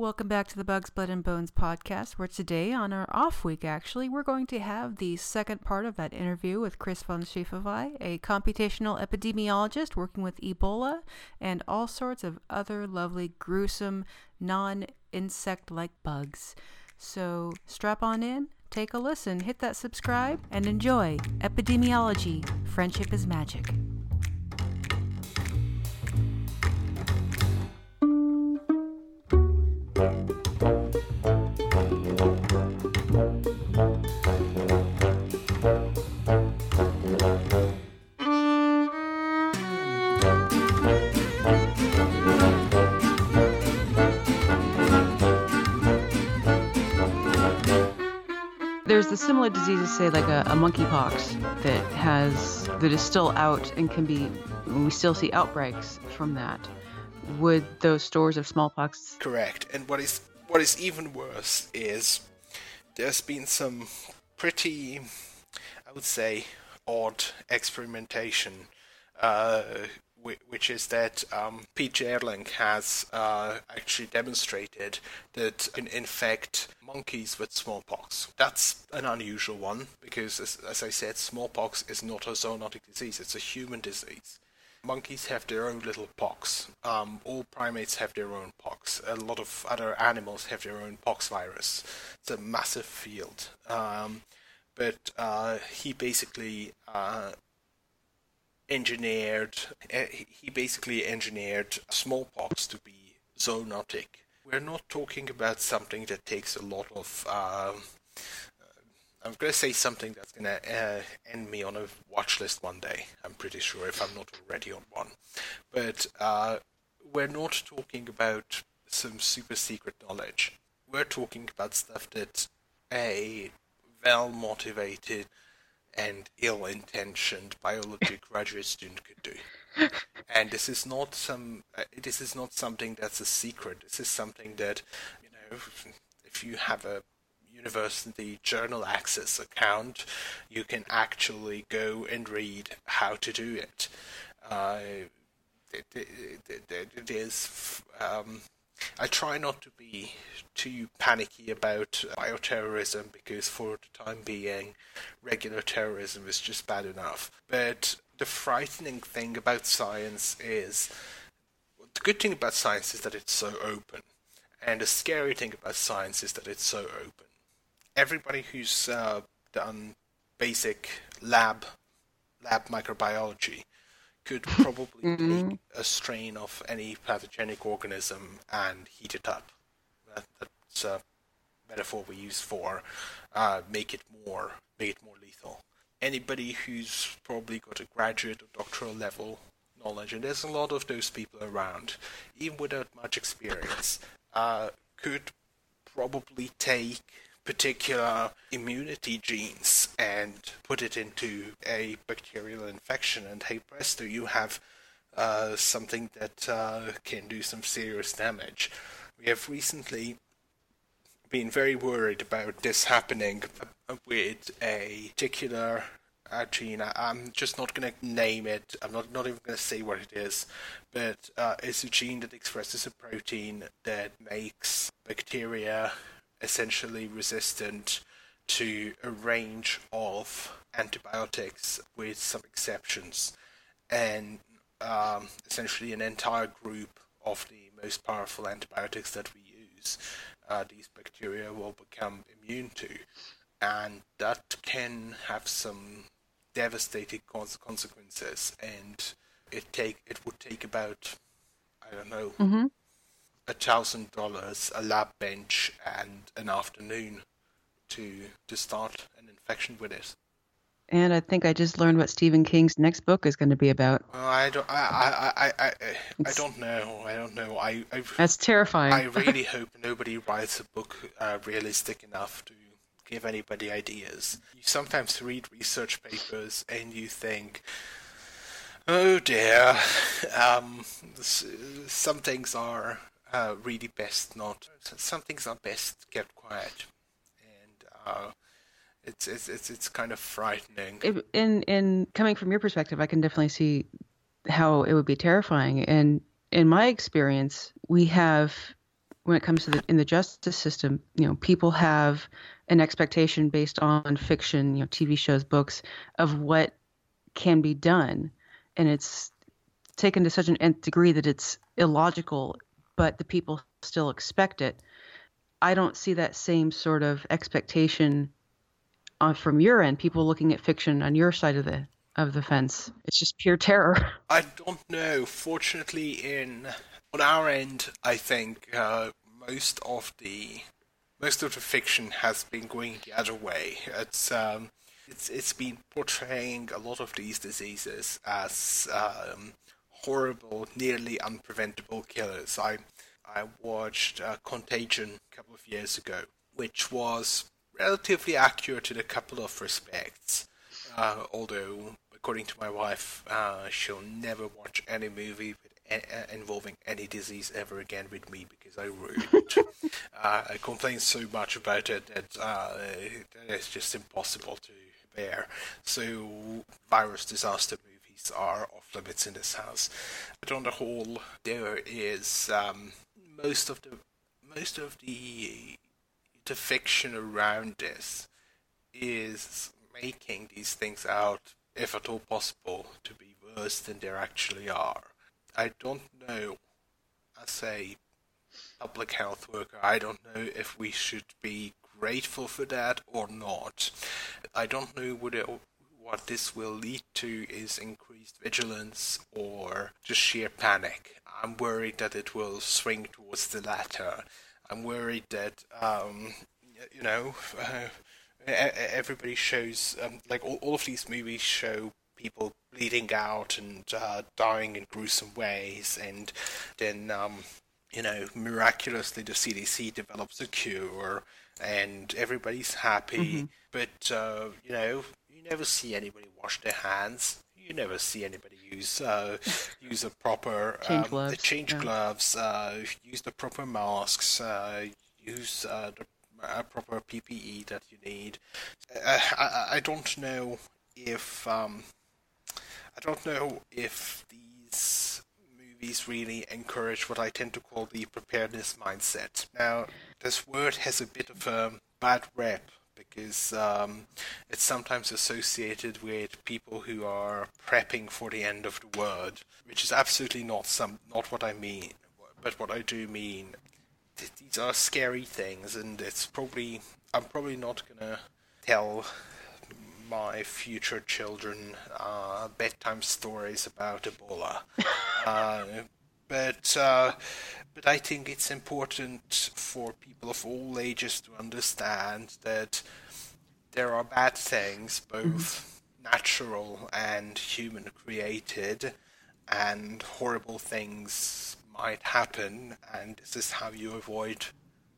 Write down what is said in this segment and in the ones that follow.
Welcome back to the Bugs, Blood, and Bones podcast, where today, on our off week, actually, we're going to have the second part of that interview with Chris von Schiefevai, a computational epidemiologist working with Ebola and all sorts of other lovely, gruesome, non insect like bugs. So strap on in, take a listen, hit that subscribe, and enjoy Epidemiology Friendship is Magic. The similar diseases, say like a, a monkeypox, that has that is still out and can be. We still see outbreaks from that. Would those stores of smallpox? Correct. And what is what is even worse is there's been some pretty, I would say, odd experimentation, uh, which is that um, Pete has uh, actually demonstrated that can infect monkeys with smallpox. That's an unusual one because, as, as I said, smallpox is not a zoonotic disease; it's a human disease. Monkeys have their own little pox. Um, all primates have their own pox. A lot of other animals have their own pox virus. It's a massive field. Um, but uh, he basically uh, engineered. Uh, he basically engineered smallpox to be zoonotic. We're not talking about something that takes a lot of um, I'm going to say something that's going to uh, end me on a watch list one day. I'm pretty sure if I'm not already on one. But uh, we're not talking about some super secret knowledge. We're talking about stuff that a well motivated and ill intentioned biology graduate student could do. And this is not some. Uh, this is not something that's a secret. This is something that, you know, if you have a university journal access account, you can actually go and read how to do it. Uh. Um, I try not to be too panicky about bioterrorism because, for the time being, regular terrorism is just bad enough. But the frightening thing about science is the good thing about science is that it's so open. And the scary thing about science is that it's so open everybody who's uh, done basic lab lab microbiology could probably mm-hmm. take a strain of any pathogenic organism and heat it up. That, that's a metaphor we use for uh, make it more make it more lethal. Anybody who's probably got a graduate or doctoral level knowledge, and there's a lot of those people around, even without much experience, uh, could probably take particular immunity genes and put it into a bacterial infection, and hey presto, you have uh, something that uh, can do some serious damage. We have recently been very worried about this happening with a particular uh, gene. I, am just not going to name it. I'm not, not even going to say what it is, but uh, it's a gene that expresses a protein that makes bacteria essentially resistant to a range of antibiotics with some exceptions. And um, essentially, an entire group of the most powerful antibiotics that we use, uh, these bacteria will become immune to. And that can have some devastating consequences. And it take it would take about I don't know mm-hmm a thousand dollars, a lab bench, and an afternoon to to start an infection with it. And I think I just learned what Stephen King's next book is going to be about. Well, I don't. I. I. I. I, I don't know. I don't know. I. I that's terrifying. I really hope nobody writes a book uh, realistic enough to give anybody ideas. You sometimes read research papers and you think, "Oh dear." Um, some things are uh, really best not. Some things are best kept quiet, and uh, it's, it's it's it's kind of frightening. In in coming from your perspective, I can definitely see how it would be terrifying. And in my experience, we have when it comes to the in the justice system, you know, people have an expectation based on fiction, you know, TV shows, books, of what can be done, and it's taken to such an nth degree that it's illogical, but the people still expect it. I don't see that same sort of expectation on, from your end. People looking at fiction on your side of the of the fence. It's just pure terror. I don't know. Fortunately, in on our end, I think uh, most of the most of the fiction has been going the other way. It's um, it's it's been portraying a lot of these diseases as um, horrible, nearly unpreventable killers. I I watched uh, Contagion a couple of years ago, which was relatively accurate in a couple of respects. Uh, although, according to my wife, uh, she'll never watch any movie involving any disease ever again with me because I ruined uh, I complain so much about it that uh, it's just impossible to bear. So, virus disaster are off limits in this house. But on the whole, there is um, most of the most of the the fiction around this is making these things out, if at all possible, to be worse than they actually are. I don't know, as a public health worker, I don't know if we should be grateful for that or not. I don't know whether what this will lead to is increased vigilance or just sheer panic. I'm worried that it will swing towards the latter. I'm worried that um, you know uh, everybody shows um, like all, all of these movies show people bleeding out and uh, dying in gruesome ways, and then um, you know miraculously the CDC develops a cure and everybody's happy. Mm-hmm. But uh, you know you never see anybody wash their hands you never see anybody use uh, use a proper change um, gloves, change yeah. gloves uh, use the proper masks, uh, use uh, the uh, proper PPE that you need. Uh, I, I don't know if um, I don't know if these movies really encourage what I tend to call the preparedness mindset. Now, this word has a bit of a bad rep because um, it's sometimes associated with people who are prepping for the end of the world, which is absolutely not some not what I mean. But what I do mean, th- these are scary things, and it's probably I'm probably not gonna tell my future children uh, bedtime stories about Ebola. uh, but uh, but I think it's important for people of all ages to understand that there are bad things, both mm-hmm. natural and human created, and horrible things might happen, and this is how you avoid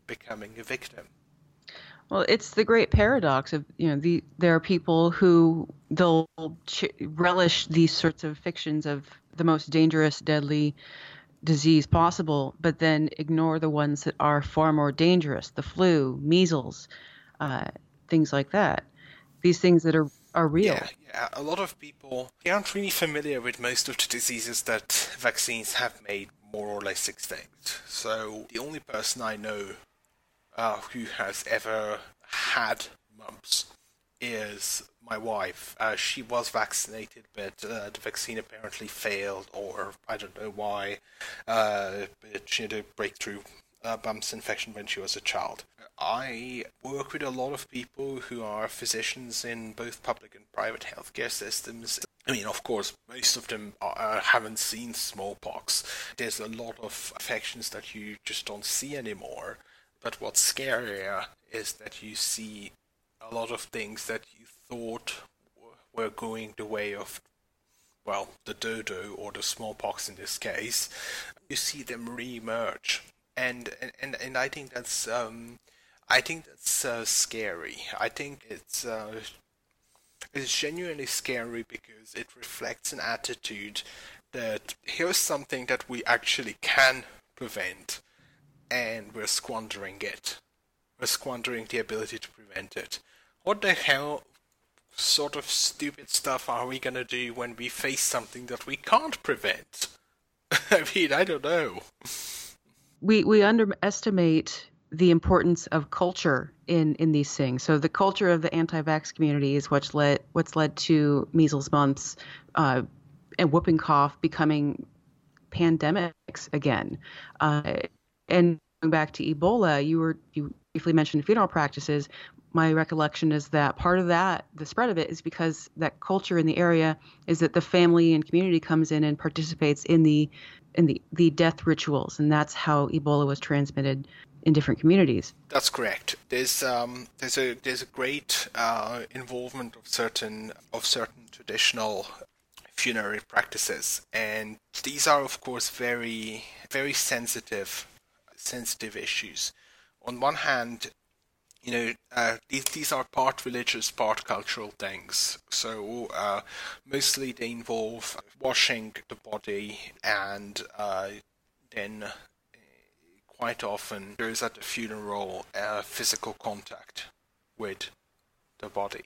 becoming a victim. Well, it's the great paradox of you know the there are people who they'll ch- relish these sorts of fictions of the most dangerous, deadly disease possible, but then ignore the ones that are far more dangerous: the flu, measles, uh, things like that. These things that are are real. Yeah, yeah. A lot of people they aren't really familiar with most of the diseases that vaccines have made more or less extinct. So the only person I know uh, who has ever had mumps is my wife. Uh, she was vaccinated, but uh, the vaccine apparently failed, or I don't know why. Uh, but she had a breakthrough uh, mumps infection when she was a child. I work with a lot of people who are physicians in both public and private healthcare systems. I mean, of course, most of them are, uh, haven't seen smallpox. There's a lot of infections that you just don't see anymore. But what's scarier is that you see a lot of things that you thought were going the way of, well, the dodo or the smallpox in this case. You see them re-emerge, and and and I think that's um, I think that's uh, scary. I think it's uh, it's genuinely scary because it reflects an attitude that here's something that we actually can prevent and we're squandering it. We're squandering the ability to prevent it. What the hell sort of stupid stuff are we gonna do when we face something that we can't prevent? I mean, I don't know. we we underestimate the importance of culture in in these things. So the culture of the anti-vax community is what's led what's led to measles, mumps, uh, and whooping cough becoming pandemics again. Uh, and going back to Ebola, you were you briefly mentioned funeral practices. My recollection is that part of that, the spread of it, is because that culture in the area is that the family and community comes in and participates in the in the, the death rituals, and that's how Ebola was transmitted in different communities. That's correct. There's um, there's a there's a great uh, involvement of certain of certain traditional funerary practices, and these are of course very very sensitive sensitive issues. On one hand, you know, uh, these, these are part religious, part cultural things. So uh, mostly they involve washing the body and uh, then quite often there is at the funeral uh, physical contact with the body.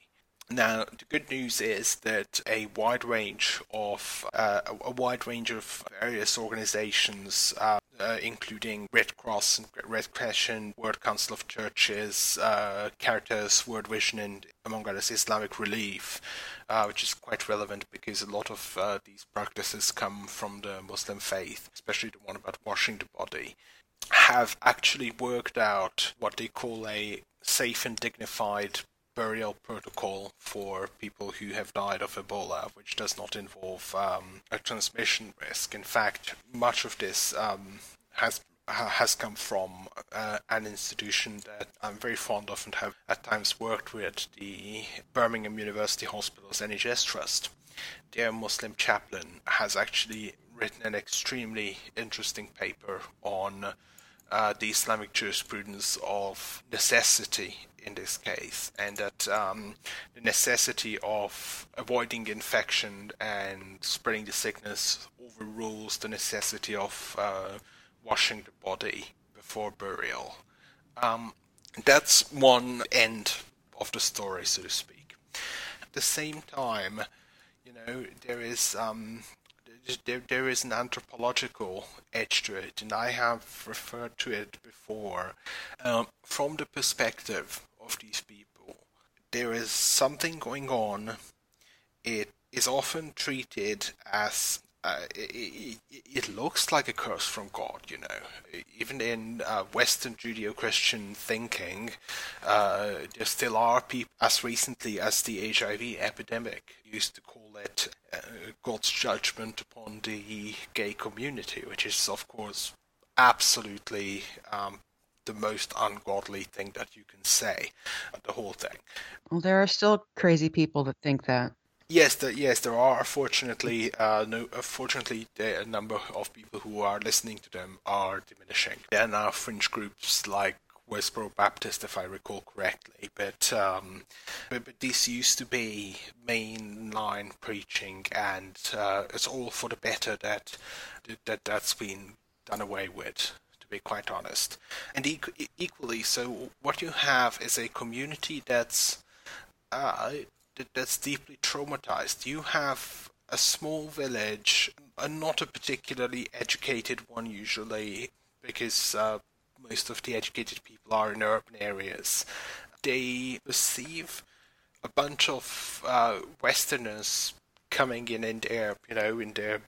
Now, the good news is that a wide range of uh, a wide range of various organizations, uh, uh, including Red Cross and Red Crescent, World Council of Churches, uh, Caritas, World Vision, and among others, Islamic Relief, uh, which is quite relevant because a lot of uh, these practices come from the Muslim faith, especially the one about washing the body have actually worked out what they call a safe and dignified burial protocol for people who have died of Ebola, which does not involve um, a transmission risk. In fact, much of this um, has has come from uh, an institution that I'm very fond of and have at times worked with, the Birmingham University Hospitals NHS Trust. Their Muslim chaplain has actually written an extremely interesting paper on uh, the Islamic jurisprudence of necessity in this case, and that um, the necessity of avoiding infection and spreading the sickness overrules the necessity of uh, washing the body before burial. Um, that's one end of the story, so to speak. At the same time, you know, there is um, there, there is an anthropological edge to it, and I have referred to it before. Um, from the perspective of these people, there is something going on. It is often treated as uh, it, it, looks like a curse from God, you know. Even in uh, Western Judeo-Christian thinking, uh, there still are people, as recently as the HIV epidemic, used to call it uh, God's judgment upon the gay community, which is, of course, absolutely um, the most ungodly thing that you can say. At the whole thing. Well, there are still crazy people that think that. Yes, the, yes, there are. Fortunately, uh, no, uh, fortunately, the number of people who are listening to them are diminishing. There are now fringe groups like Westboro Baptist, if I recall correctly, but, um, but, but this used to be mainline preaching, and uh, it's all for the better that that that's been done away with. To be quite honest, and e- equally, so what you have is a community that's uh, that's deeply traumatized. You have a small village, and not a particularly educated one usually, because uh, most of the educated people are in urban areas. They receive a bunch of uh, Westerners coming in in their, you know, in their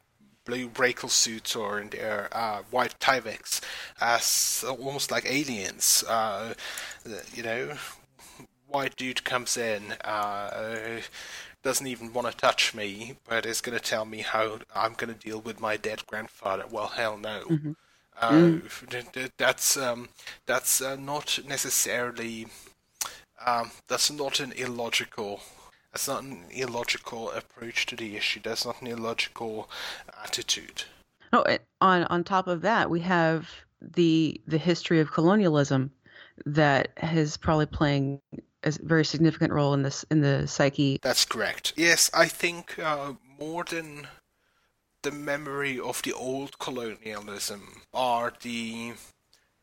blue Brakel suits or in their uh, white Tyveks as almost like aliens. Uh, you know, white dude comes in, uh, doesn't even want to touch me, but is going to tell me how I'm going to deal with my dead grandfather. Well, hell no. Mm-hmm. Uh, mm. That's um, that's uh, not necessarily um, that's not an illogical. That's not an illogical approach to the issue. That's not an illogical attitude. Oh, on on top of that, we have the the history of colonialism that is probably playing a very significant role in this in the psyche. That's correct. Yes, I think uh, more than the memory of the old colonialism are the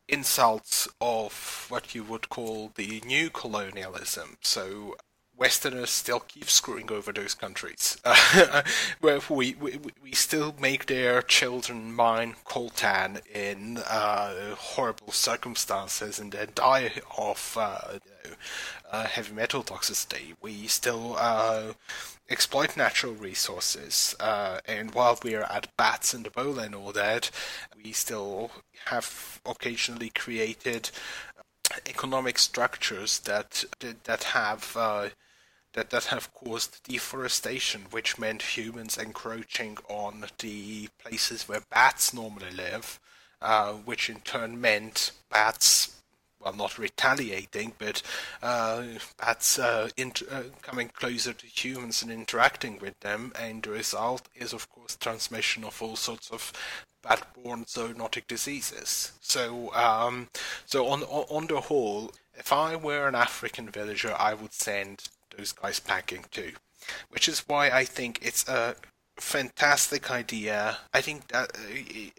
insults of what you would call the new colonialism. So Westerners still keep screwing over those countries, we, we we still make their children mine coltan in uh, horrible circumstances and then die of uh, uh, heavy metal toxicity. We still uh, exploit natural resources, uh, and while we are at bats and Ebola and all that, we still have occasionally created economic structures that that have uh, that that have caused deforestation, which meant humans encroaching on the places where bats normally live, uh, which in turn meant bats. Well, not retaliating, but uh, bats uh, int- uh, coming closer to humans and interacting with them, and the result is, of course, transmission of all sorts of bat-borne zoonotic diseases. So, um, so on on the whole, if I were an African villager, I would send those guys packing too, which is why I think it's a fantastic idea. I think that uh,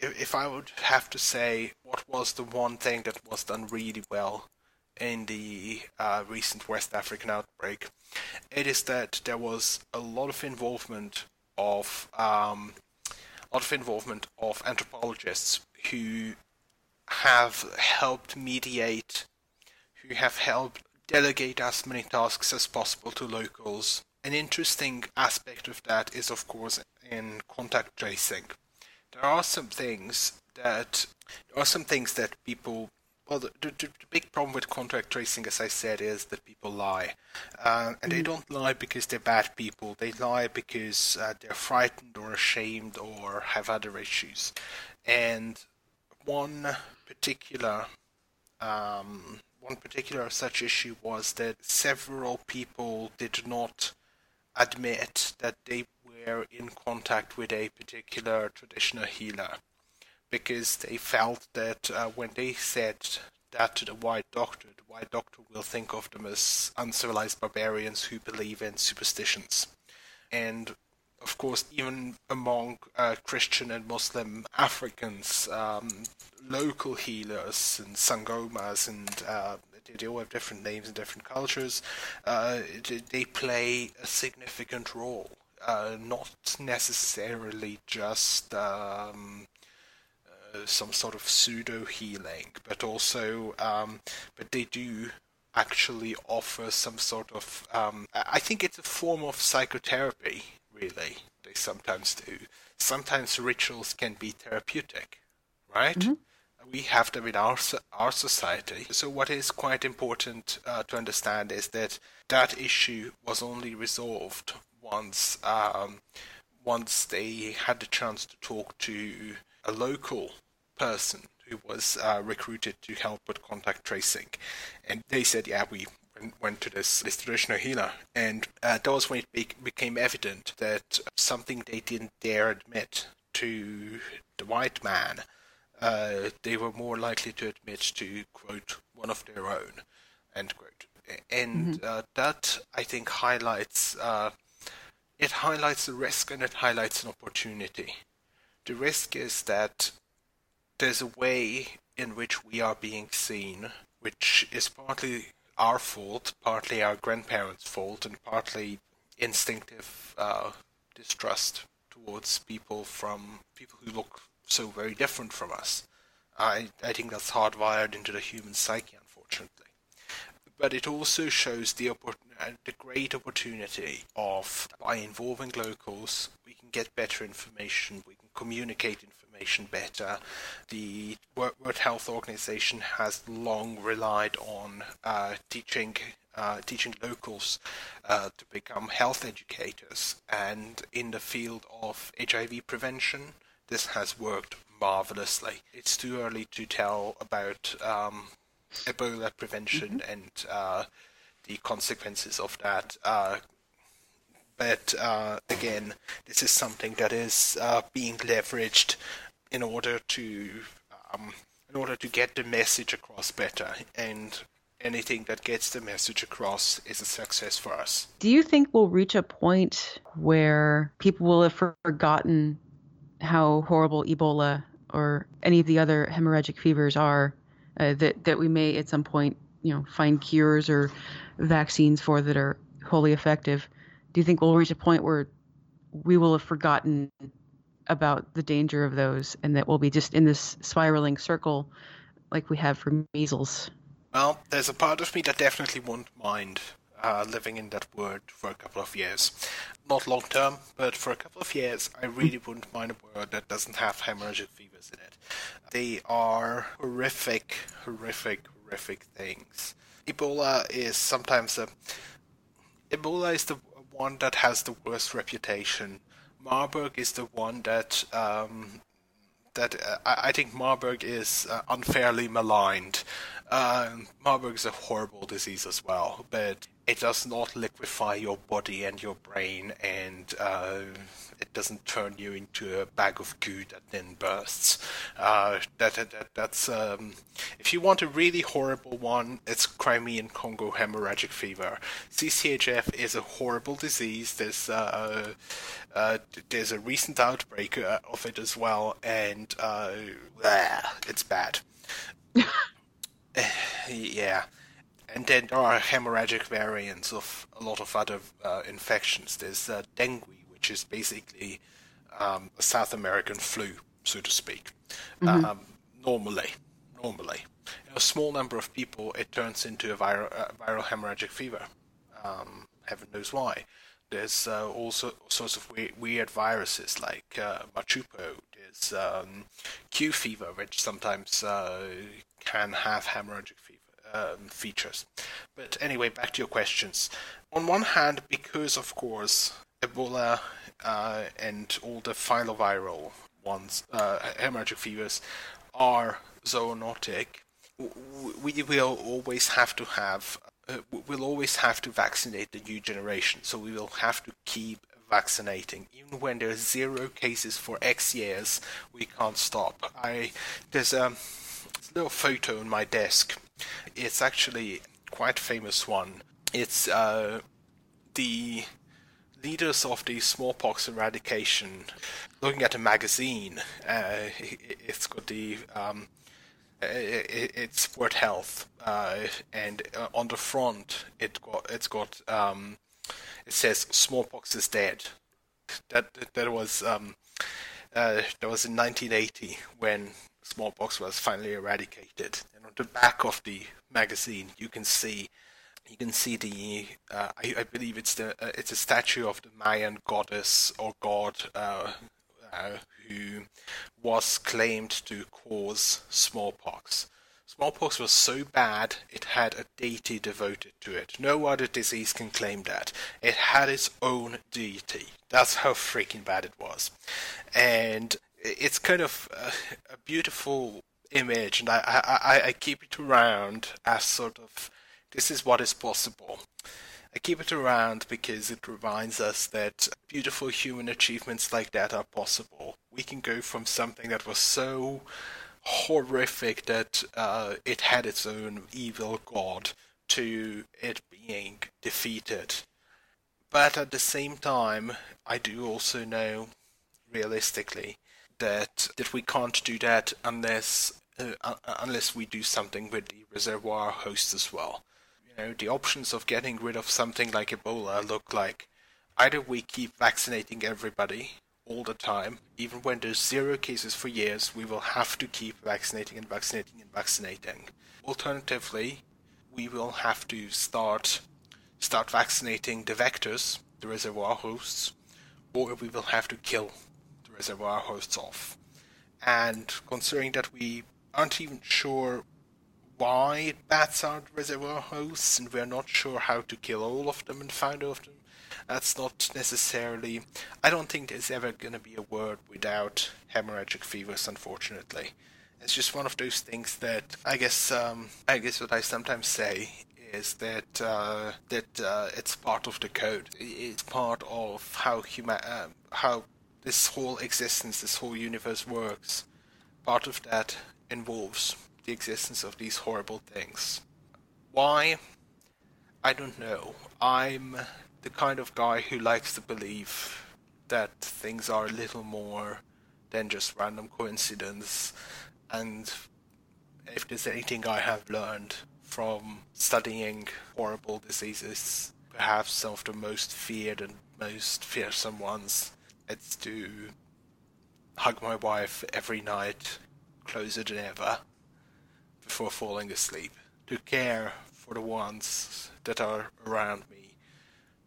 if I would have to say what was the one thing that was done really well in the uh, recent West African outbreak, it is that there was a lot of involvement of um, lot of involvement of anthropologists who have helped mediate, who have helped delegate as many tasks as possible to locals. An interesting aspect of that is, of course, in contact tracing. There are some things that there are some things that people well, the, the, the, big problem with contact tracing, as I said, is that people lie. Uh, and they mm. don't lie because they're bad people. They lie because uh, they're frightened or ashamed or have other issues. And one particular um, one particular such issue was that several people did not admit that they were in contact with a particular traditional healer because they felt that uh, when they said that to the white doctor, the white doctor will think of them as uncivilized barbarians who believe in superstitions. And of course, even among uh, Christian and Muslim Africans, um, local healers and sangomas, and uh, they all have different names in different cultures, uh, they play a significant role. Uh, not necessarily just um, some sort of pseudo healing, but also, um, but they do actually offer some sort of. Um, I think it's a form of psychotherapy. Really, they sometimes do. Sometimes rituals can be therapeutic, right? Mm-hmm we have them in our our society. So what is quite important uh, to understand is that that issue was only resolved once um, once they had the chance to talk to a local person who was uh, recruited to help with contact tracing. And they said, yeah, we went to this, this traditional healer. And uh, that was when it be- became evident that something they didn't dare admit to the white man, uh, they were more likely to admit to, quote, one of their own, end quote. And mm-hmm. Uh, that, I think, highlights uh, it highlights the risk and it highlights an opportunity. The risk is that there's a way in which we are being seen, which is partly our fault, partly our grandparents' fault, and partly instinctive uh, distrust towards people from people who look so very different from us. I I think that's hardwired into the human psyche, unfortunately. But it also shows the uh, the great opportunity of by involving locals, we can get better information, we can communicate information information better. The World Health Organization has long relied on uh, teaching uh, teaching locals uh, to become health educators, and in the field of HIV prevention, this has worked marvelously. It's too early to tell about um, Ebola prevention mm-hmm. and uh, the consequences of that uh, but uh, again, this is something that is uh, being leveraged in order to um, in order to get the message across better and anything that gets the message across is a success for us. Do you think we'll reach a point where people will have forgotten how horrible Ebola or any of the other hemorrhagic fevers are uh, that that we may at some point you know find cures or vaccines for that are wholly effective, do you think we'll reach a point where we will have forgotten about the danger of those and that we'll be just in this spiraling circle like we have for measles? Well, there's a part of me that definitely won't mind uh, living in that world for a couple of years. Not long term, but for a couple of years, I really wouldn't mind a world that doesn't have hemorrhagic fevers in it. They are horrific, horrific, horrific things. Ebola is sometimes a. Ebola is the one that has the worst reputation. Marburg is the one that um, that uh, I, think Marburg is uh, unfairly maligned. Uh, Marburg is a horrible disease as well, but it does not liquefy your body and your brain, and uh, it doesn't turn you into a bag of goo that then bursts. Uh, that, that that's um, if you want a really horrible one, it's Crimean Congo hemorrhagic fever. CCHF is a horrible disease. There's uh, uh, there's a recent outbreak uh, of it as well, and uh, it's bad. yeah and then there are hemorrhagic variants of a lot of other uh, infections. There's uh, dengue, which is basically um, a South American flu, so to speak. Mm-hmm. Um, normally, normally, in a small number of people, it turns into a viral, uh, viral hemorrhagic fever. Um, heaven knows why. There's uh, also sorts of weird, weird viruses like uh, Machupo. There's um, Q fever, which sometimes uh, can have hemorrhagic fever um, features. But anyway, back to your questions. On one hand, because of course Ebola uh, and all the filoviral ones, uh, hemorrhagic fevers, are zoonotic, we will always have to have uh, we'll always have to vaccinate the new generation. So we will have to keep vaccinating. Even when there's zero cases for X years, we can't stop. I there's a little photo on my desk it's actually quite famous one. It's uh, the leaders of the smallpox eradication looking at a magazine. Uh, it's got the um, it's World Health, uh, and uh, on the front it got it's got um, it says smallpox is dead. That that was um, uh, that was in 1980 when smallpox was finally eradicated. And on the back of the magazine, you can see you can see the uh, I, I, believe it's the uh, it's a statue of the Mayan goddess or god uh, uh who was claimed to cause smallpox. Smallpox was so bad it had a deity devoted to it. No other disease can claim that. It had its own deity. That's how freaking bad it was. And it's kind of a, a beautiful image, and I, I, I keep it around as sort of this is what is possible. I keep it around because it reminds us that beautiful human achievements like that are possible. We can go from something that was so horrific that uh, it had its own evil god to it being defeated. But at the same time, I do also know, realistically, that that we can't do that unless uh, uh, unless we do something with the reservoir host as well. You know, the options of getting rid of something like Ebola look like either we keep vaccinating everybody all the time, even when there's zero cases for years, we will have to keep vaccinating and vaccinating and vaccinating. Alternatively, we will have to start start vaccinating the vectors, the reservoir hosts, or we will have to kill reservoir hosts off. And considering that we aren't even sure why bats are reservoir hosts, and we're not sure how to kill all of them and find all of them, that's not necessarily. I don't think there's ever going to be a world without hemorrhagic fevers, unfortunately. It's just one of those things that I guess. Um, I guess what I sometimes say is that uh, that uh, it's part of the code. It's part of how human uh, how this whole existence, this whole universe works. Part of that involves the existence of these horrible things. Why? I don't know. I'm the kind of guy who likes to believe that things are a little more than just random coincidence. And if there's anything I have learned from studying horrible diseases, perhaps some of the most feared and most fearsome ones. It's to hug my wife every night, closer than ever, before falling asleep. To care for the ones that are around me.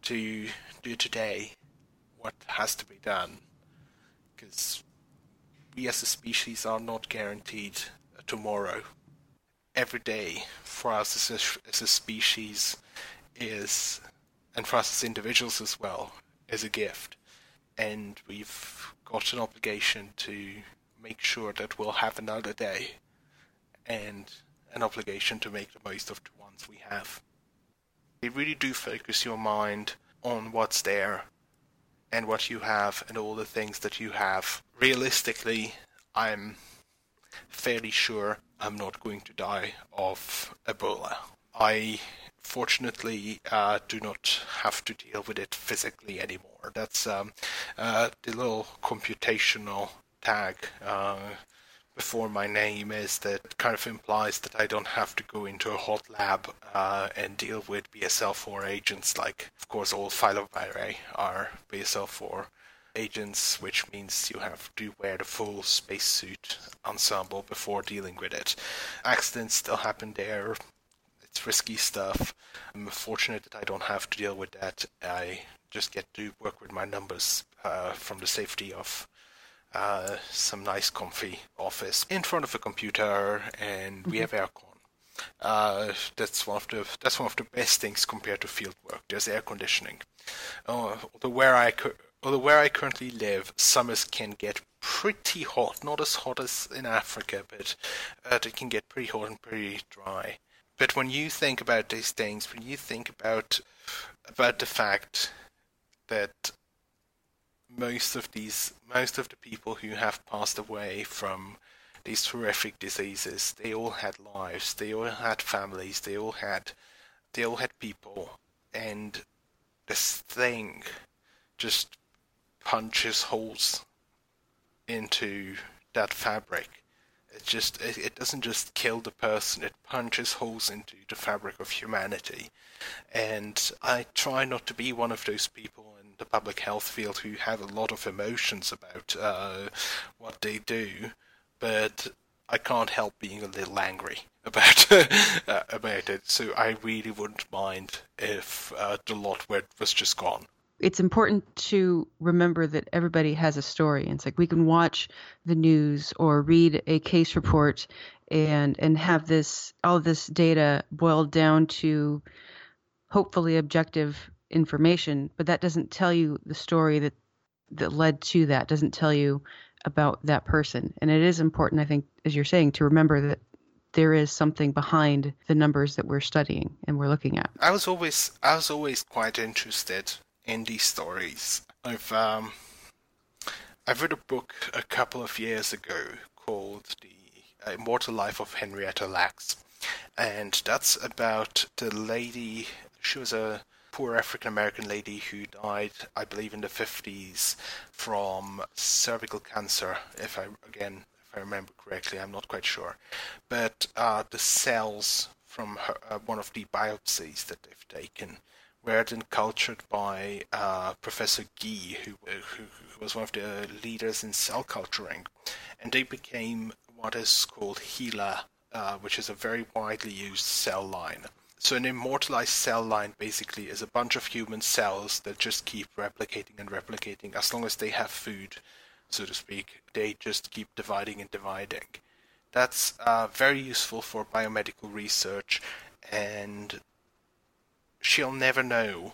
To do today what has to be done. Because we as a species are not guaranteed a tomorrow. Every day for us as a, as a species is, and for us as individuals as well, is a gift. And we've got an obligation to make sure that we'll have another day and an obligation to make the most of the ones we have. You really do focus your mind on what's there and what you have and all the things that you have. Realistically, I'm fairly sure I'm not going to die of Ebola. I fortunately uh, do not have to deal with it physically anymore. That's um, uh, the little computational tag uh, before my name is that kind of implies that I don't have to go into a hot lab uh, and deal with BSL-4 agents like, of course, all filoviridae are BSL-4 agents, which means you have to wear the full spacesuit ensemble before dealing with it. Accidents still happen there. It's risky stuff. I'm fortunate that I don't have to deal with that. I just get to work with my numbers uh, from the safety of uh, some nice comfy office in front of a computer, and we mm-hmm. have aircon. Uh, that's one of the that's one of the best things compared to field work. There's air conditioning. Uh, although where I although where I currently live, summers can get pretty hot. Not as hot as in Africa, but uh, it can get pretty hot and pretty dry. But when you think about these things, when you think about about the fact that most of these most of the people who have passed away from these horrific diseases they all had lives they all had families they all had they all had people. And this thing just punches holes into that fabric it just it, it doesn't just kill the person it punches holes into the fabric of humanity and i try not to be one of those people in the public health field who have a lot of emotions about uh, what they do, but I can't help being a little angry about uh, about it. So I really wouldn't mind if uh, the lot was just gone. It's important to remember that everybody has a story. It's like we can watch the news or read a case report and and have this all this data boiled down to hopefully objective information, but that doesn't tell you the story that that led to that. Doesn't tell you about that person. And it is important, I think, as you're saying, to remember that there is something behind the numbers that we're studying and we're looking at. I was always I was always quite interested in these stories. I've um, I've read a book a couple of years ago called The Immortal Life of Henrietta Lacks, and that's about the lady. She was a poor African American lady who died, I believe, in the 50s from cervical cancer. If I again, if I remember correctly, I'm not quite sure. But uh, the cells from her, uh, one of the biopsies that they've taken were then cultured by uh, Professor Gee, who, who, who was one of the leaders in cell culturing, and they became what is called HeLa, uh, which is a very widely used cell line. So an immortalized cell line basically is a bunch of human cells that just keep replicating and replicating as long as they have food, so to speak. They just keep dividing and dividing. That's uh, very useful for biomedical research, and she'll never know.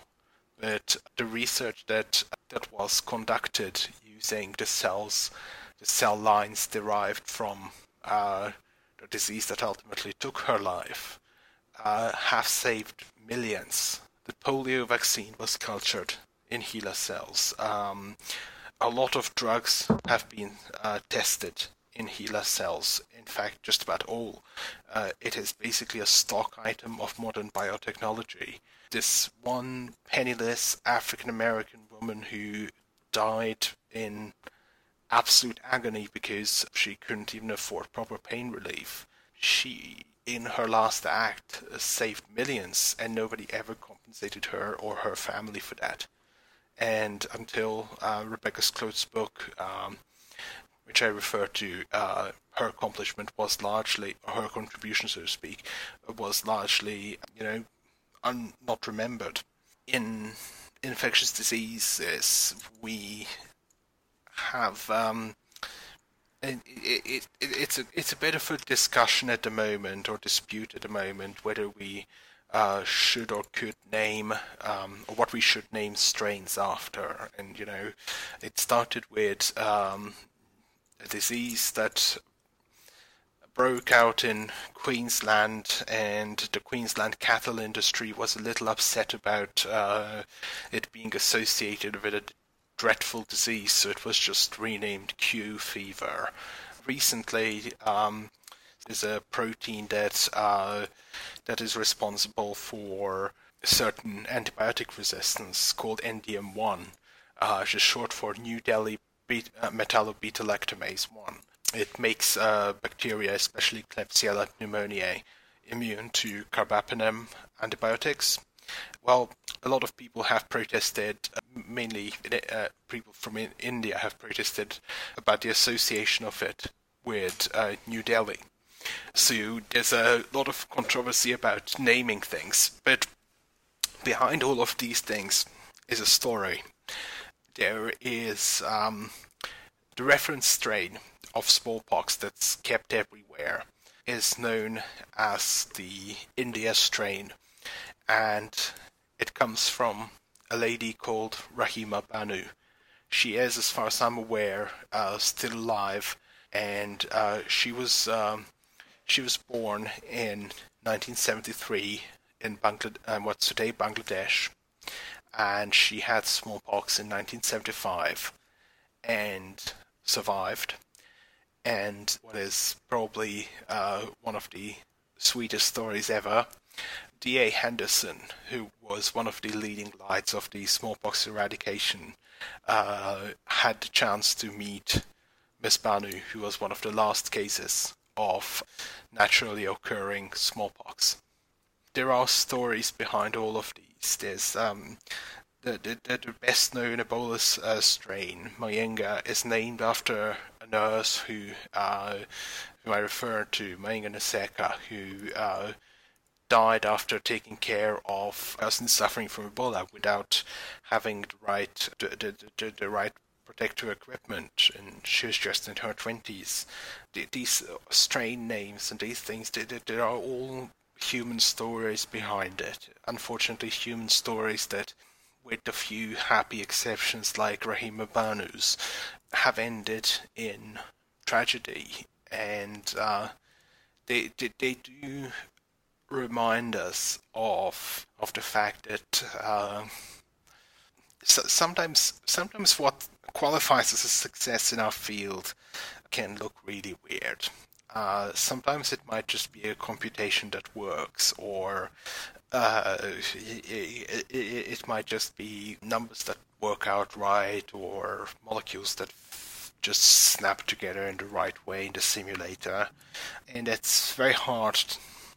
But the research that that was conducted using the cells, the cell lines derived from uh, the disease that ultimately took her life, uh, have saved millions. The polio vaccine was cultured in HeLa cells. Um, a lot of drugs have been uh, tested in HeLa cells. In fact, just about all. Uh, it is basically a stock item of modern biotechnology. This one penniless African American woman who died in absolute agony because she couldn't even afford proper pain relief. She in her last act, uh, saved millions, and nobody ever compensated her or her family for that. And until uh, Rebecca book, um, which I refer to, uh, her accomplishment was largely, her contribution, so to speak, was largely, you know, un- not remembered. In infectious diseases, we have um, it, it, it, it's a it's a bit of a discussion at the moment or dispute at the moment whether we uh, should or could name um, or what we should name strains after. And you know, it started with um, a disease that broke out in Queensland, and the Queensland cattle industry was a little upset about uh, it being associated with a dreadful disease, so it was just renamed Q fever. Recently, um, there's a protein that uh, that is responsible for certain antibiotic resistance called NDM1, uh, which is short for New Delhi uh, metallobeta-lactamase 1. It makes uh, bacteria, especially Klebsiella pneumoniae, immune to carbapenem antibiotics. Well, a lot of people have protested, uh, mainly uh, people from in India have protested about the association of it with uh, New Delhi. So there's a lot of controversy about naming things, but behind all of these things is a story. There is um, the reference strain of smallpox that's kept everywhere is known as the India strain, and it comes from a lady called Rahima Banu. She is, as far as I'm aware, uh, still alive, and uh, she was um, she was born in 1973 in Bangladesh, um, what's today Bangladesh, and she had smallpox in 1975, and survived and what is probably uh, one of the sweetest stories ever. D.A. Henderson, who was one of the leading lights of the smallpox eradication, uh, had the chance to meet Miss Banu, who was one of the last cases of naturally occurring smallpox. There are stories behind all of these. There's um, the, the, the best known Ebola uh, strain, Mayinga, is named after nurse who, uh, who I refer to, Mayinga N'Seka, who uh, died after taking care of persons suffering from Ebola without having the right the, the, the, the right protective equipment, and she was just in her twenties. These strain names and these things, they, they, they are all human stories behind it. Unfortunately, human stories that with a few happy exceptions like Rahima Banu's, have ended in tragedy, and uh, they, they they do remind us of of the fact that uh, so sometimes sometimes what qualifies as a success in our field can look really weird. Uh, sometimes it might just be a computation that works, or uh, it, it, it, might just be numbers that work out right, or molecules that f- just snap together in the right way in the simulator. And it's very hard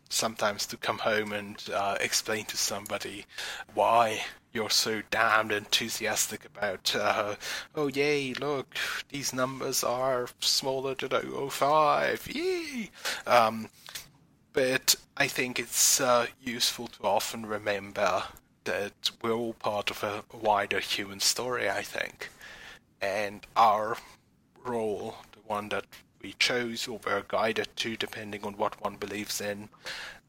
sometimes to come home and uh, explain to somebody why you're so damned enthusiastic about, uh, oh yay, look, these numbers are smaller than 005, yay! Um, but I think it's uh, useful to often remember that we're all part of a wider human story, I think. And our role, the one that we chose or were guided to, depending on what one believes in,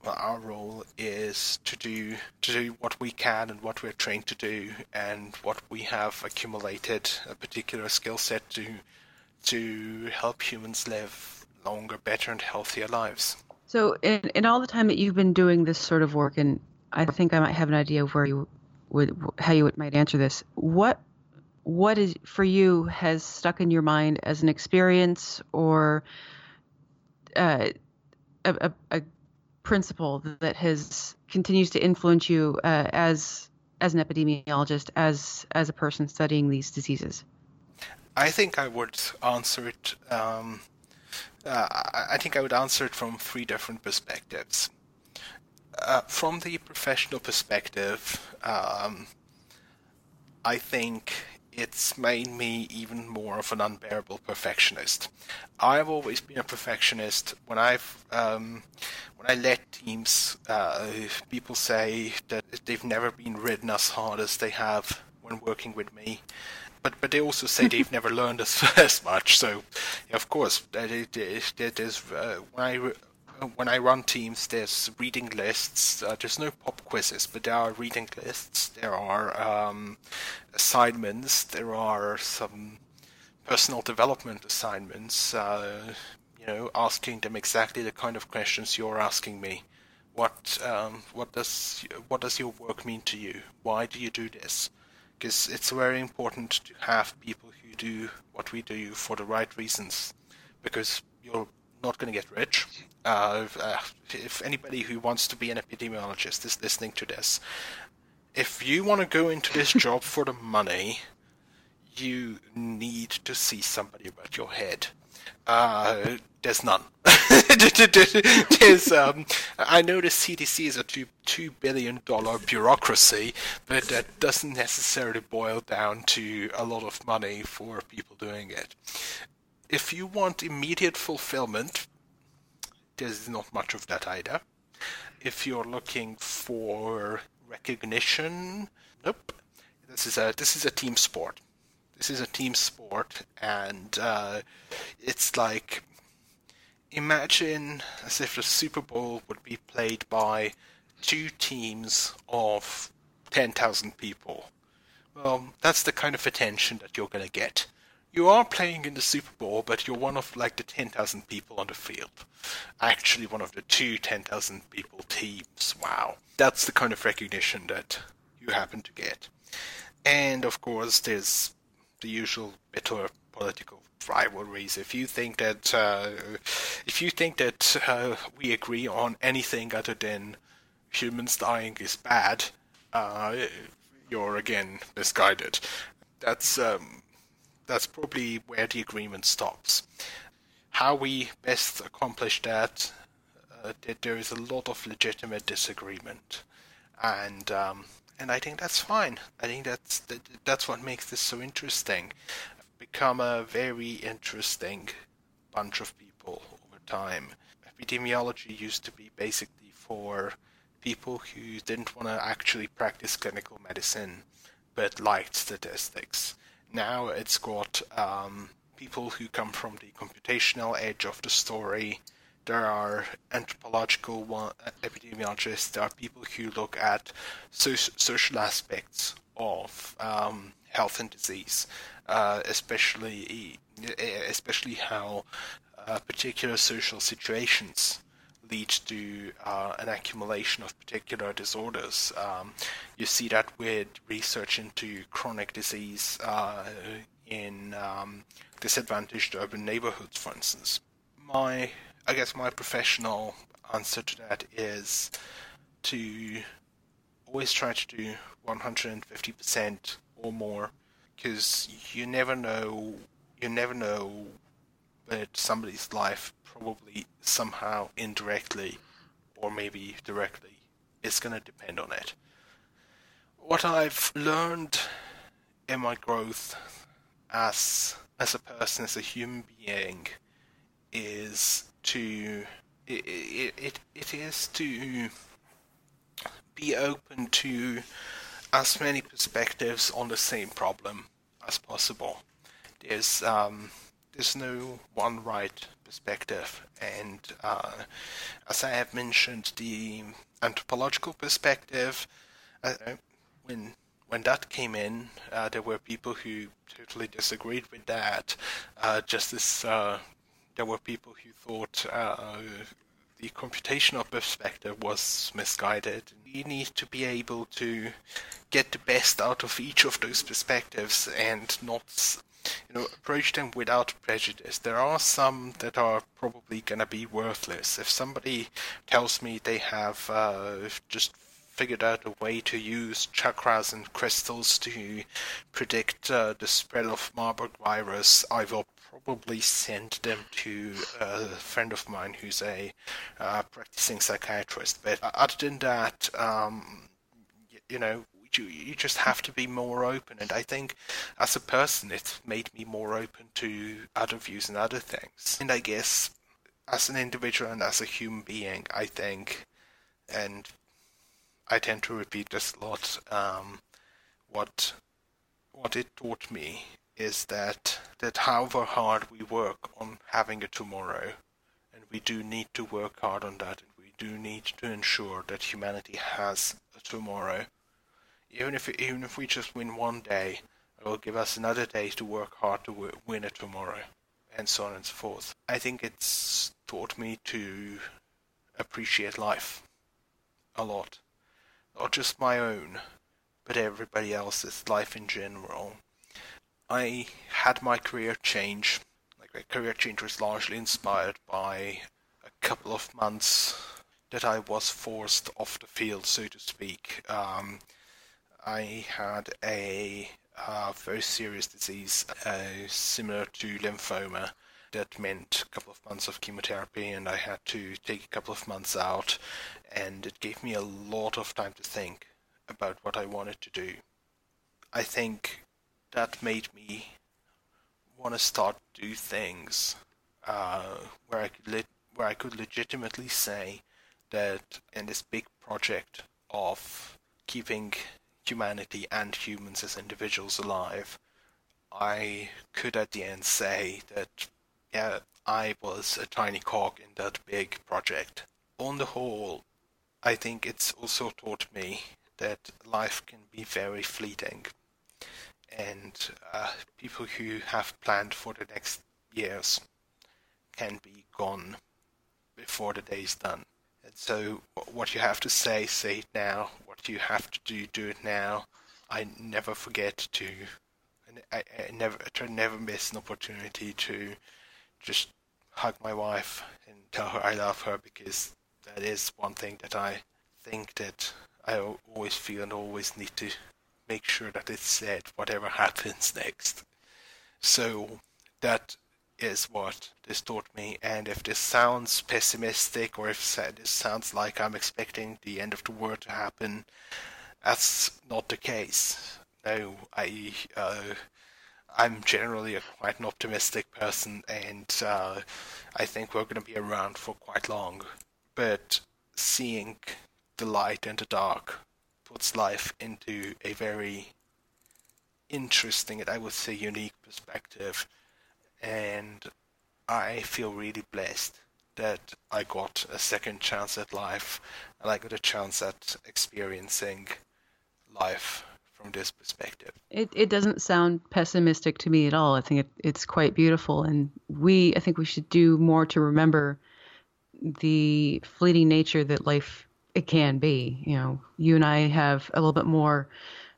our role is to do to do what we can and what we're trained to do and what we have accumulated a particular skill set to to help humans live longer, better and healthier lives. So in in all the time that you've been doing this sort of work and I think I might have an idea of where you would how you might answer this. What what is for you has stuck in your mind as an experience or uh, a, a, a principle that has continues to influence you uh, as as an epidemiologist, as as a person studying these diseases? I think I would answer it um, uh, I think I would answer it from three different perspectives. Uh, from the professional perspective, um, I think it's made me even more of an unbearable perfectionist. I've always been a perfectionist. When I've um, when I led teams, uh, people say that they've never been ridden as hard as they have when working with me. But but they also say they've never learned as, as much. So, of course, is uh, when I when I run teams, there's reading lists. Uh, there's no pop quizzes, but there are reading lists. There are um, assignments. There are some personal development assignments. Uh, you know, asking them exactly the kind of questions you're asking me. What um, what does what does your work mean to you? Why do you do this? Because it's very important to have people who do what we do for the right reasons. Because you're not going to get rich. Uh, uh, if anybody who wants to be an epidemiologist is listening to this, if you want to go into this job for the money, you need to see somebody about your head. There's none. there's, um, I know the CDC is a two billion dollar bureaucracy, but that doesn't necessarily boil down to a lot of money for people doing it if you want immediate fulfillment, there's not much of that either. If you're looking for recognition, nope. This is a this is a team sport. This is a team sport, and uh, it's like imagine as if the Super Bowl would be played by two teams of ten thousand people. Well, that's the kind of attention that you're going to get you are playing in the Super Bowl, but you're one of like the 10,000 people on the field. Actually, one of the two 10,000 people teams. Wow. That's the kind of recognition that you happen to get. And of course, there's the usual bitter political rivalries. If you think that uh, if you think that uh, we agree on anything other than humans dying is bad, uh, you're again misguided. That's um, that's probably where the agreement stops. How we best accomplish that, uh, that there is a lot of legitimate disagreement, and um, and I think that's fine. I think that's that, that's what makes this so interesting. I've become a very interesting bunch of people over time. Epidemiology used to be basically for people who didn't want to actually practice clinical medicine but liked statistics. Now it's got um, people who come from the computational edge of the story. There are anthropological one, epidemiologists. There are people who look at so- social aspects of um, health and disease, uh, especially especially how uh, particular social situations lead to uh, an accumulation of particular disorders. Um, you see that with research into chronic disease uh, in um, disadvantaged urban neighborhoods, for instance. My, I guess, my professional answer to that is to always try to do 150% or more, because you never know, you never know that somebody's life probably somehow indirectly or maybe directly is going to depend on it. What I've learned in my growth as as a person, as a human being, is to it, it, it, is to be open to as many perspectives on the same problem as possible. There's um, there's no one right perspective, and uh, as I have mentioned, the anthropological perspective, uh, when when that came in, uh, there were people who totally disagreed with that. Uh, just as uh, there were people who thought uh, the computational perspective was misguided. You need to be able to get the best out of each of those perspectives and not you know, approach them without prejudice. There are some that are probably going to be worthless. If somebody tells me they have uh, just figured out a way to use chakras and crystals to predict uh, the spread of Marburg virus, I will probably send them to a friend of mine who's a uh, practicing psychiatrist. But other than that, um, you, know, you, you just have to be more open. And I think as a person, it's made me more open to other views and other things. And I guess as an individual and as a human being, I think, and I tend to repeat this a lot, um, what what it taught me is that that however hard we work on having a tomorrow, and we do need to work hard on that, and we do need to ensure that humanity has a tomorrow. Even if even if we just win one day, it will give us another day to work hard to win a tomorrow, and so on and so forth. I think it's taught me to appreciate life a lot, not just my own, but everybody else's life in general. I had my career change. Like my career change was largely inspired by a couple of months that I was forced off the field, so to speak. Um, I had a uh, very serious disease, uh, similar to lymphoma. That meant a couple of months of chemotherapy, and I had to take a couple of months out, and it gave me a lot of time to think about what I wanted to do. I think that made me want to start do things uh, where I could le- where I could legitimately say that in this big project of keeping humanity and humans as individuals alive, I could at the end say that yeah, I was a tiny cog in that big project. On the whole, I think it's also taught me that life can be very fleeting and uh, people who have planned for the next years can be gone before the day is done. And so, what you have to say, say it now. What you have to do, do it now. I never forget to, I, I never try never miss an opportunity to just hug my wife and tell her I love her because that is one thing that I think that I always feel and always need to make sure that it's said whatever happens next. So that is what this taught me. And if this sounds pessimistic or if this sounds like I'm expecting the end of the world to happen, that's not the case. No, I uh, I'm generally a quite an optimistic person, and uh, I think we're going to be around for quite long. But seeing the light and the dark puts life into a very interesting and I would say unique perspective. And I feel really blessed that I got a second chance at life and I got a chance at experiencing life from this perspective. It it doesn't sound pessimistic to me at all. I think it, it's quite beautiful, and we I think we should do more to remember the fleeting nature that life it can be. You know, you and I have a little bit more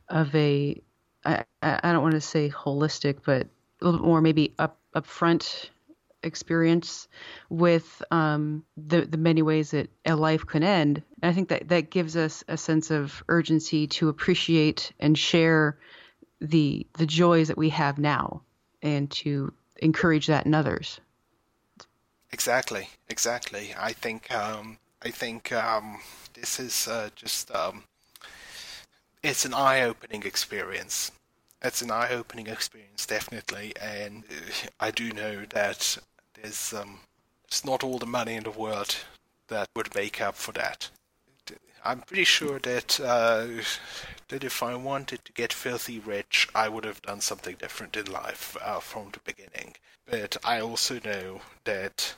of a I, I don't want to say holistic, but a little bit more maybe up upfront experience with um, the the many ways that a life can end. And I think that that gives us a sense of urgency to appreciate and share the the joys that we have now, and to encourage that in others. Exactly, exactly. I think um, I think um, this is uh, just um, it's an eye-opening experience. It's an eye-opening experience, definitely, and uh, I do know that there's um, it's not all the money in the world that would make up for that. I'm pretty sure that uh, that if I wanted to get filthy rich, I would have done something different in life uh, from the beginning. But I also know that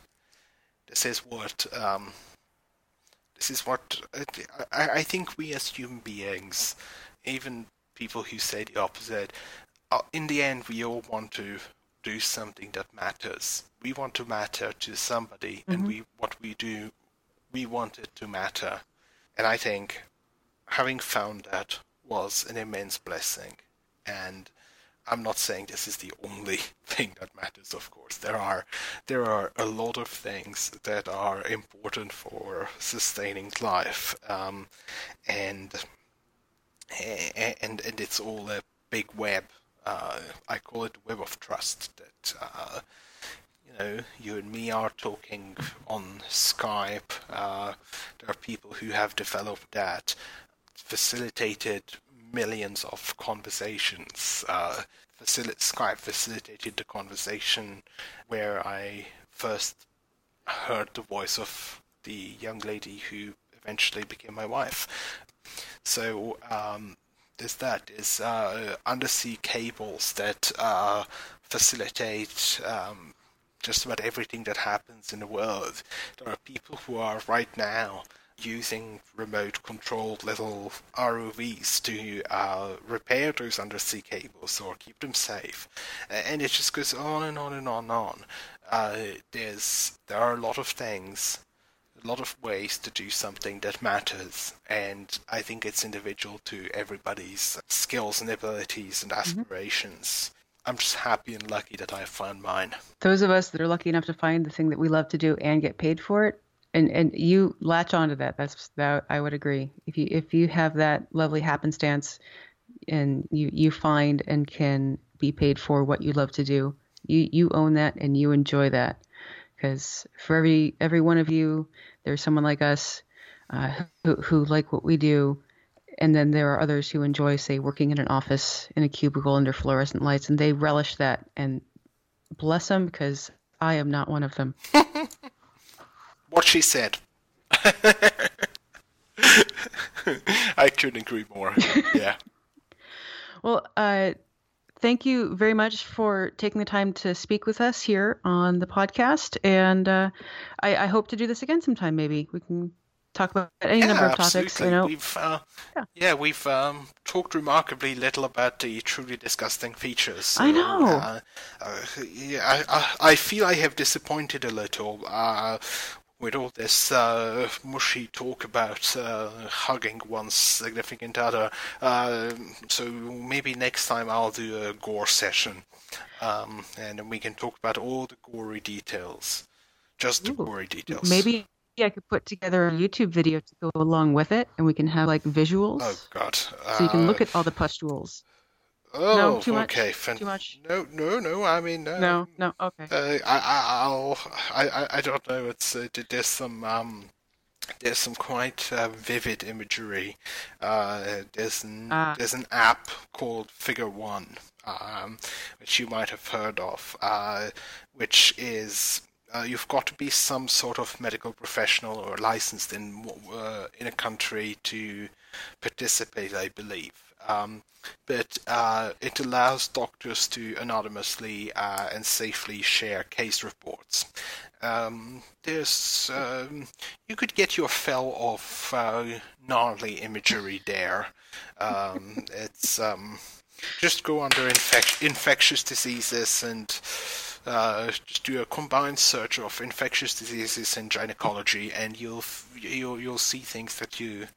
this is what um, this is what I, I think we as human beings, even people who say the opposite, uh, in the end, we all want to do something that matters. We want to matter to somebody, mm-hmm. and we what we do, we want it to matter. And I think having found that was an immense blessing. And I'm not saying this is the only thing that matters, of course. There are there are a lot of things that are important for sustaining life, um, and and and it's all a big web. Uh, I call it web of trust that uh, you know, you and me are talking on Skype. Uh, there are people who have developed that, facilitated millions of conversations. Uh, facil- Skype facilitated the conversation where I first heard the voice of the young lady who eventually became my wife. So um, there's that. There's uh, undersea cables that uh, facilitate um, just about everything that happens in the world. There are people who are right now using remote controlled little ROVs to uh, repair those undersea cables or keep them safe. And it just goes on and on and on and on. Uh, there's there are a lot of things, a lot of ways to do something that matters, and I think it's individual to everybody's skills and abilities and aspirations. Mm-hmm. I'm just happy and lucky that I found mine. Those of us that are lucky enough to find the thing that we love to do and get paid for it, and and you latch onto that. That's that I would agree. If you if you have that lovely happenstance, and you you find and can be paid for what you love to do, you you own that and you enjoy that. Because for every every one of you, there's someone like us uh, who who like what we do and then there are others who enjoy, say, working in an office in a cubicle under fluorescent lights, and they relish that. And bless them, because I am not one of them. what she said. I couldn't agree more. Yeah. well, uh, thank you very much for taking the time to speak with us here on the podcast, and uh, I, I hope to do this again sometime. Maybe we can talk about any yeah, number of topics. You know, we've uh, yeah. yeah. we've um, talked remarkably little about the truly disgusting features. So, I know. Uh, uh, yeah, I, I, feel I have disappointed a little. Uh, with all this uh, mushy talk about uh, hugging one's significant other, so maybe next time I'll do a gore session, um, and then we can talk about all the gory details just the Ooh, gory details. Maybe I could put together a YouTube video to go along with it, and we can have like visuals. Oh God! Uh, so you can look at all the pustules. Oh, no, too much? okay. Too much? No, no, no. I mean, uh, no, no. Okay. Uh, I, I'll, I, I, don't know. It's uh, there's some um, there's some quite uh, vivid imagery. Uh, there's an, ah. there's an app called Figure One, um, which you might have heard of, uh, which is uh, you've got to be some sort of medical professional or licensed in uh, in a country to participate, I believe. Um, but uh, it allows doctors to anonymously uh, and safely share case reports. Um, there's um, you could get your fill of uh, gnarly imagery there. Um, it's um, just go under infec- infectious diseases and uh, just do a combined search of infectious diseases and gynecology, and you'll you'll you'll see things that you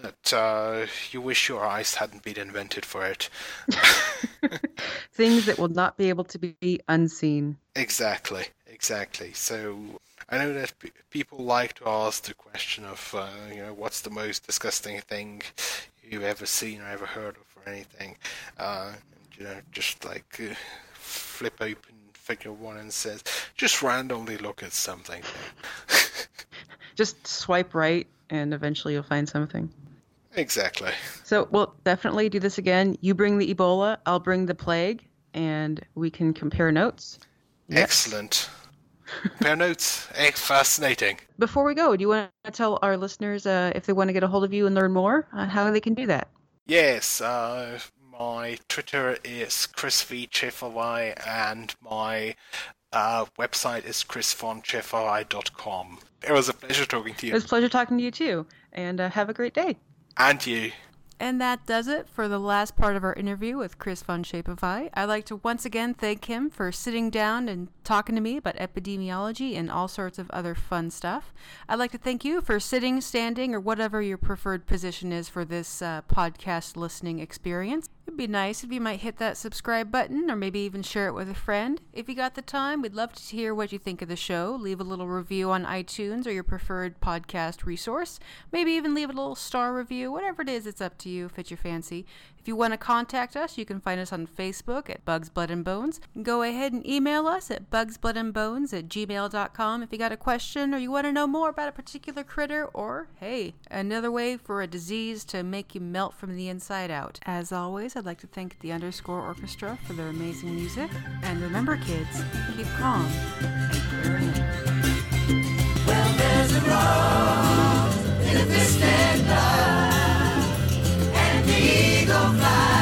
that uh, you wish your eyes hadn't been invented for it. things that will not be able to be unseen. Exactly, exactly. So I know that p- people like to ask the question of, uh, you know, what's the most disgusting thing you've ever seen or ever heard of or anything. Uh, you know, just like uh, flip open figure one and says, just randomly look at something. just swipe right, and eventually you'll find something. Exactly. So we'll definitely do this again. You bring the Ebola, I'll bring the plague, and we can compare notes. Yep. Excellent. compare notes. Eh, fascinating. Before we go, do you want to tell our listeners uh, if they want to get a hold of you and learn more, uh, how they can do that? Yes. Uh, my Twitter is Chris V and my uh, website is chrisvoncsefalvay.com. It was a pleasure talking to you. It was a pleasure talking to you too, and uh, have a great day. And you. And that does it for the last part of our interview with Chris von Csefalvay. I'd like to once again thank him for sitting down and talking to me about epidemiology and all sorts of other fun stuff. I'd like to thank you for sitting, standing, or whatever your preferred position is for this uh, podcast listening experience. Be nice if you might hit that subscribe button or maybe even share it with a friend. If you got the time, we'd love to hear what you think of the show. Leave a little review on iTunes or your preferred podcast resource. Maybe even leave a little star review. Whatever it is, it's up to you if it's your fancy. If you want to contact us, you can find us on Facebook at Bugs Blood and Bones. Go ahead and email us at bugsbloodandbones at gmail.com if you got a question or you want to know more about a particular critter or, hey, another way for a disease to make you melt from the inside out. As always, I'd like to thank the Underscore Orchestra for their amazing music. And remember, kids, keep calm and. Well, there's a road eagle fly.